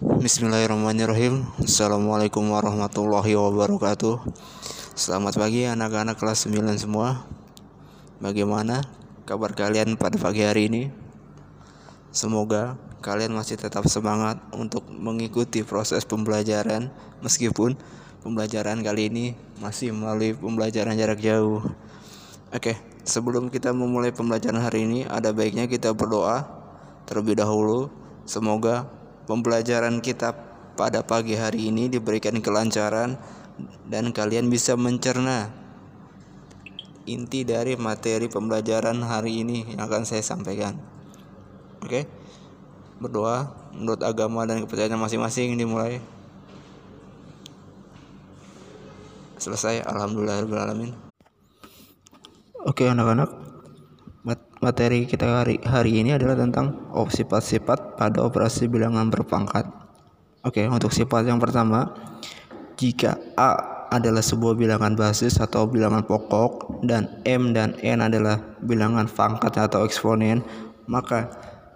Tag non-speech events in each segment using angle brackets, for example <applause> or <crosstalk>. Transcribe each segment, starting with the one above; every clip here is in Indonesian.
Bismillahirrahmanirrahim. Assalamualaikum warahmatullahi wabarakatuh. Selamat pagi anak-anak kelas 9 semua. Bagaimana kabar kalian pada pagi hari ini? Semoga kalian masih tetap semangat untuk mengikuti proses pembelajaran Meskipun pembelajaran kali ini masih melalui pembelajaran jarak jauh. Oke, sebelum kita memulai pembelajaran hari ini Ada baiknya kita berdoa terlebih dahulu. Semoga pembelajaran kita pada pagi hari ini diberikan kelancaran dan kalian bisa mencerna inti dari materi pembelajaran hari ini yang akan saya sampaikan. Oke. Berdoa menurut agama dan kepercayaan masing-masing dimulai. Selesai alhamdulillahirobbilalamin. Oke anak-anak, materi kita hari, hari ini adalah tentang sifat-sifat pada operasi bilangan berpangkat. Oke, untuk sifat yang pertama, jika A adalah sebuah bilangan basis atau bilangan pokok dan M dan N adalah bilangan pangkat atau eksponen, maka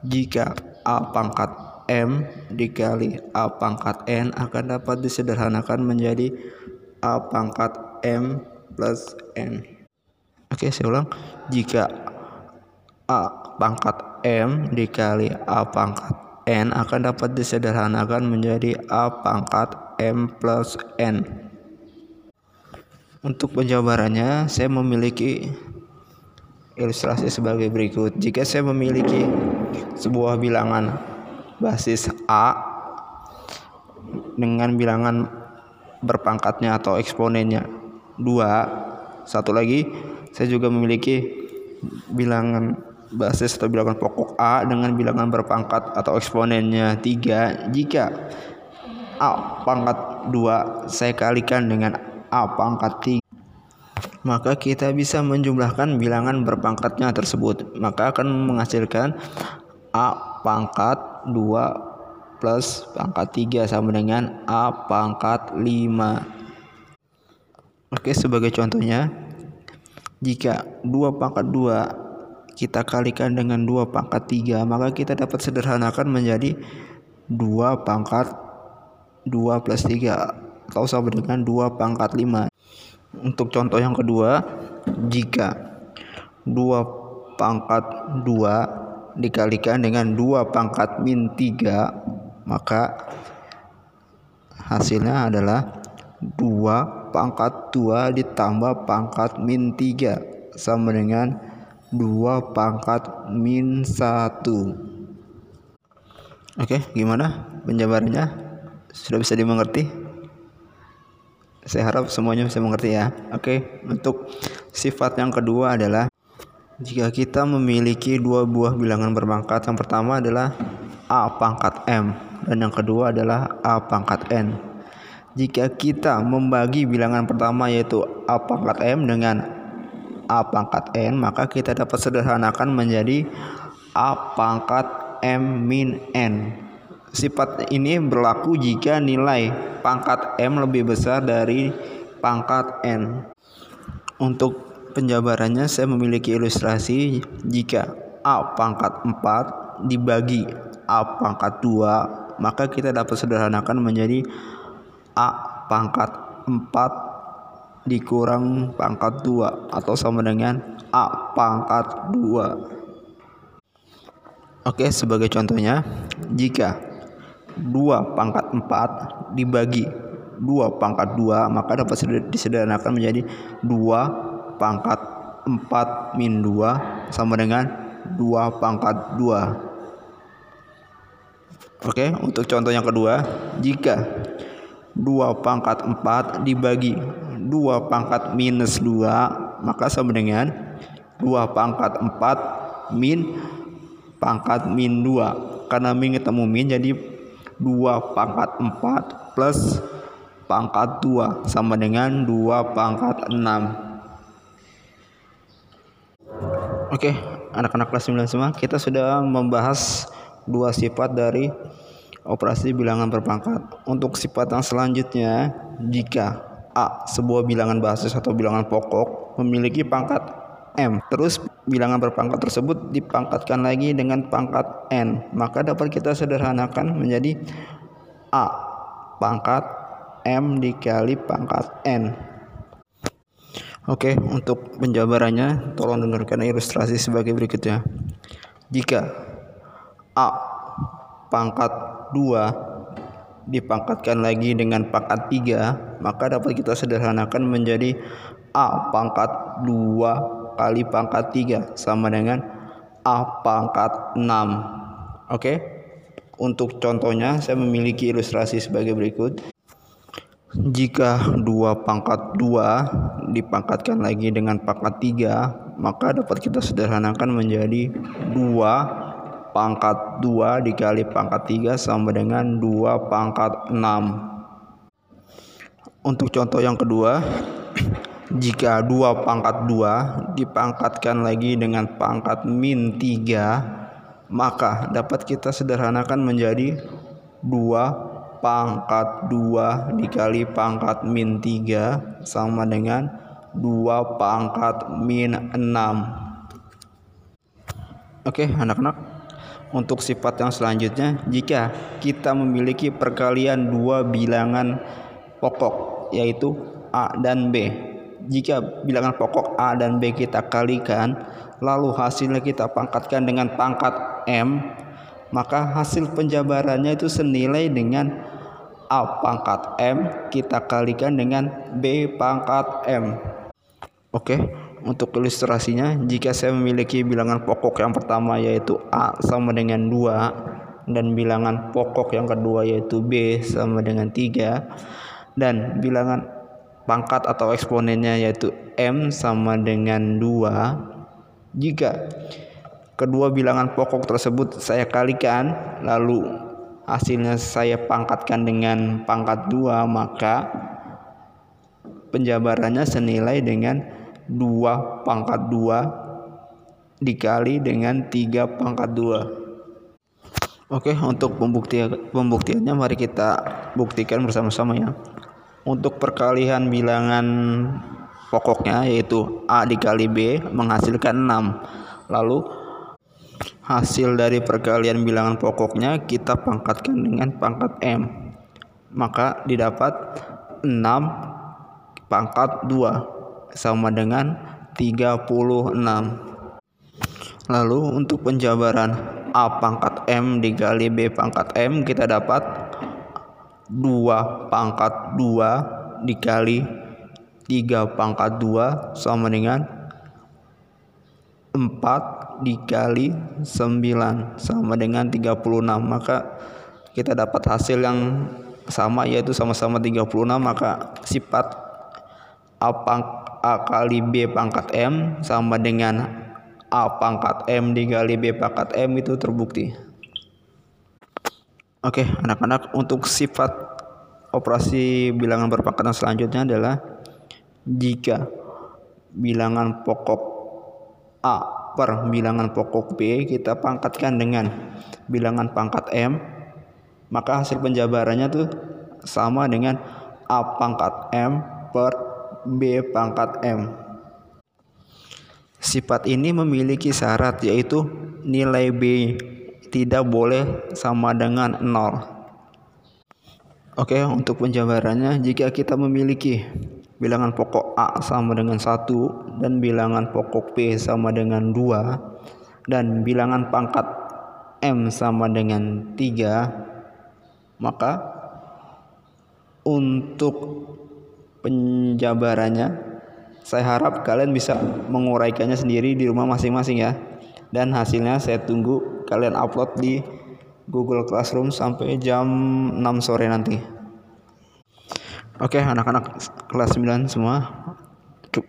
jika A pangkat M dikali A pangkat N akan dapat disederhanakan menjadi A pangkat M plus N. Oke, saya ulang. Jika pangkat M dikali A pangkat N akan dapat disederhanakan menjadi A pangkat M plus N. Untuk penjabarannya, saya memiliki ilustrasi sebagai berikut. Jika saya memiliki sebuah bilangan basis A dengan bilangan berpangkatnya atau eksponennya 2, satu lagi saya juga memiliki bilangan basis atau bilangan pokok A dengan bilangan berpangkat atau eksponennya 3 jika A pangkat 2 saya kalikan dengan A pangkat 3 maka kita bisa menjumlahkan bilangan berpangkatnya tersebut. Maka akan menghasilkan A pangkat 2 plus pangkat 3 sama dengan A pangkat 5 Oke sebagai contohnya jika 2 pangkat 2 kita kalikan dengan 2 pangkat 3 maka kita dapat sederhanakan menjadi 2 pangkat 2 plus 3 atau sama dengan 2 pangkat 5 untuk contoh yang kedua jika 2 pangkat 2 dikalikan dengan 2 pangkat min 3 maka hasilnya adalah 2 pangkat 2 ditambah pangkat min 3 sama dengan 2 pangkat min 1 Oke gimana penjabarannya? Sudah bisa dimengerti? Saya harap semuanya bisa mengerti ya. Oke untuk sifat yang kedua adalah jika kita memiliki dua buah bilangan berpangkat yang pertama adalah A pangkat M dan yang kedua adalah A pangkat N. Jika kita membagi bilangan pertama yaitu A pangkat M dengan A pangkat N maka kita dapat sederhanakan menjadi A pangkat M min N. Sifat ini berlaku jika nilai pangkat M lebih besar dari pangkat N. Untuk penjabarannya saya memiliki ilustrasi. Jika A pangkat 4 dibagi A pangkat 2 maka kita dapat sederhanakan menjadi A pangkat 4 dikurang pangkat 2 atau sama dengan A pangkat 2 Oke sebagai contohnya jika 2 pangkat 4 dibagi 2 pangkat 2 maka dapat disederhanakan menjadi 2 pangkat 4 min 2 sama dengan 2 pangkat 2 Oke untuk contoh yang kedua jika 2 pangkat 4 dibagi 2 pangkat minus 2 maka sama dengan 2 pangkat 4 min pangkat min 2 karena min ketemu min jadi 2 pangkat 4 plus pangkat 2 sama dengan 2 pangkat 6 Oke anak-anak kelas 9 semua kita sudah membahas dua sifat dari operasi bilangan berpangkat. Untuk sifat yang selanjutnya jika A. Sebuah bilangan basis atau bilangan pokok memiliki pangkat M. Terus bilangan berpangkat tersebut dipangkatkan lagi dengan pangkat N. Maka dapat kita sederhanakan menjadi A pangkat M dikali pangkat N. Oke, untuk penjabarannya tolong dengarkan ilustrasi sebagai berikutnya. Jika A pangkat 2 dipangkatkan lagi dengan pangkat 3, maka dapat kita sederhanakan menjadi A pangkat 2 kali pangkat 3 sama dengan A pangkat 6. Oke. Untuk contohnya saya memiliki ilustrasi sebagai berikut. Jika 2 pangkat 2 dipangkatkan lagi dengan pangkat 3, maka dapat kita sederhanakan menjadi 2 pangkat 2 dikali pangkat 3 sama dengan 2 pangkat 6. Untuk contoh yang kedua, <clears throat> jika 2 pangkat 2 dipangkatkan lagi dengan pangkat min 3, maka dapat kita sederhanakan menjadi 2 pangkat 2 dikali pangkat min 3 sama dengan 2 pangkat min 6 Oke anak-anak untuk sifat yang selanjutnya jika kita memiliki perkalian dua bilangan pokok yaitu A dan B jika bilangan pokok A dan B kita kalikan lalu hasilnya kita pangkatkan dengan pangkat M maka hasil penjabarannya itu senilai dengan A pangkat M kita kalikan dengan B pangkat M. Oke, untuk ilustrasinya jika saya memiliki bilangan pokok yang pertama yaitu A sama dengan 2 dan bilangan pokok yang kedua yaitu B sama dengan 3 dan bilangan pangkat atau eksponennya yaitu M sama dengan 2 jika kedua bilangan pokok tersebut saya kalikan lalu hasilnya saya pangkatkan dengan pangkat 2 maka penjabarannya senilai dengan 2 pangkat 2 dikali dengan 3 pangkat 2 Oke untuk pembuktian pembuktiannya mari kita buktikan bersama-sama ya. Untuk perkalian bilangan pokoknya yaitu A dikali B menghasilkan 6 lalu hasil dari perkalian bilangan pokoknya kita pangkatkan dengan pangkat M. Maka didapat 6 pangkat 2 sama dengan 36 lalu untuk penjabaran A pangkat M dikali B pangkat M kita dapat 2 pangkat 2 dikali 3 pangkat 2 sama dengan 4 dikali 9 sama dengan 36 maka kita dapat hasil yang sama yaitu sama-sama 36 maka sifat A, pang, A kali B pangkat M sama dengan A pangkat M dikali B pangkat M itu terbukti. Oke anak-anak untuk sifat operasi bilangan berpangkatan selanjutnya adalah jika bilangan pokok A per bilangan pokok B kita pangkatkan dengan bilangan pangkat M maka hasil penjabarannya tuh sama dengan A pangkat M per B pangkat M. Sifat ini memiliki syarat yaitu nilai B tidak boleh sama dengan 0 Oke untuk penjabarannya jika kita memiliki bilangan pokok A sama dengan 1 dan bilangan pokok B sama dengan 2 dan bilangan pangkat M sama dengan 3 maka untuk penjabarannya saya harap kalian bisa menguraikannya sendiri di rumah masing-masing ya dan hasilnya saya tunggu kalian upload di Google Classroom sampai jam 6 sore nanti Oke, anak-anak kelas 9 semua.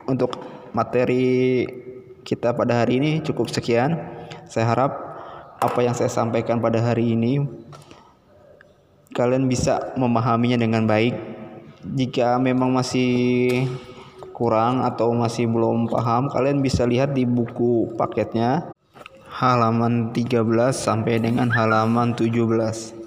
Untuk materi kita pada hari ini cukup sekian. Saya harap apa yang saya sampaikan pada hari ini kalian bisa memahaminya dengan baik. Jika memang masih kurang atau masih belum paham, kalian bisa lihat di buku paketnya halaman 13 sampai dengan halaman 17.